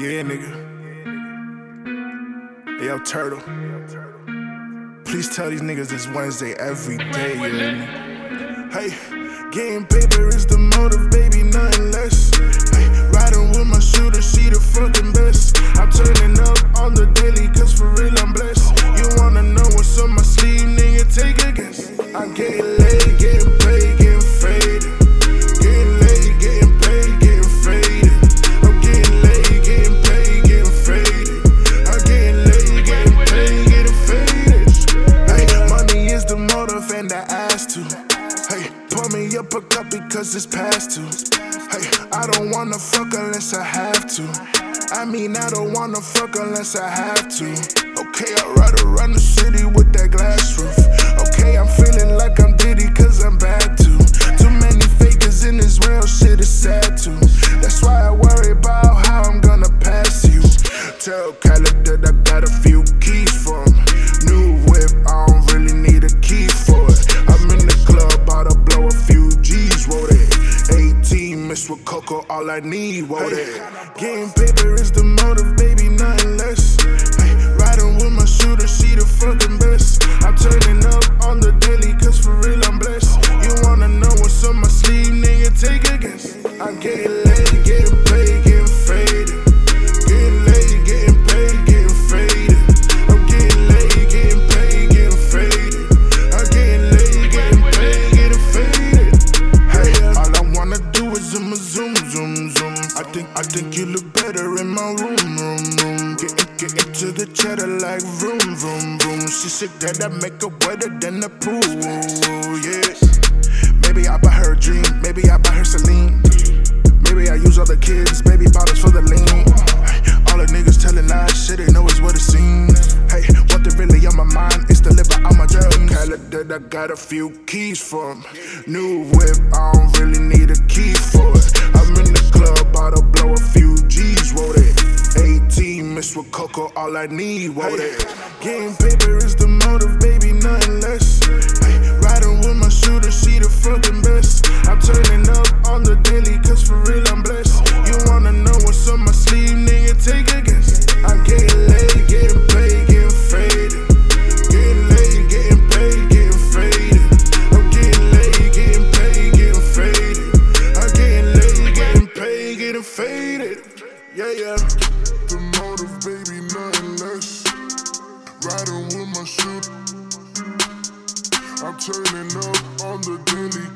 Yeah, nigga. Yo, Turtle. Please tell these niggas it's Wednesday every day, yeah. Hey, getting paper is the motive, baby, nothing less. Hey, riding with my shooter, she the fucking best. I'm turning up on the daily, cause for real I'm blessed. You wanna know what's on my sleeve, nigga, take a guess. I'm getting laid, a because it's past two. Hey, I don't wanna fuck unless I have to. I mean, I don't wanna fuck unless I have to. Okay, I'd rather run the city with that glass roof. Okay, I'm feeling like I'm Diddy cause I'm bad too. Too many fakers in this real shit is sad too. That's why I worry about how I'm gonna pass you. Tell Khaled that I got a few keys for him. All I need, wrote it. Getting paper is the motive, baby, nothing less. Hey, riding with my shooter, she the fucking best. I'm turning up on the daily, cause for real I'm blessed. You wanna know what's on my sleeve, nigga, take a guess. I'm getting room, room, room. Getting, getting to the cheddar like vroom, vroom, vroom. She said that I make her wetter than the pool, yeah. Maybe I buy her a dream, maybe I buy her Celine. Maybe I use all the kids, baby bottles for the lean. All the niggas telling lies, shit, they know it's what it seems. Hey, what they really on my mind is to live out my dreams. Khaled that I got a few keys from. New whip, I don't really need a key all I need, wrote it. Getting paper is the motive, baby, nothing less. Hey, riding with my shooter, she the fucking best. I'm turning up on the daily, cause for real I'm blessed. You wanna know what's on my sleeve, nigga, take a guess. I'm getting laid, getting paid, getting faded. Getting laid, getting paid, getting faded. I'm getting laid, getting paid, getting faded. I'm getting laid, getting paid, getting faded. Yeah, yeah. With my shooter. I'm turning up on the daily.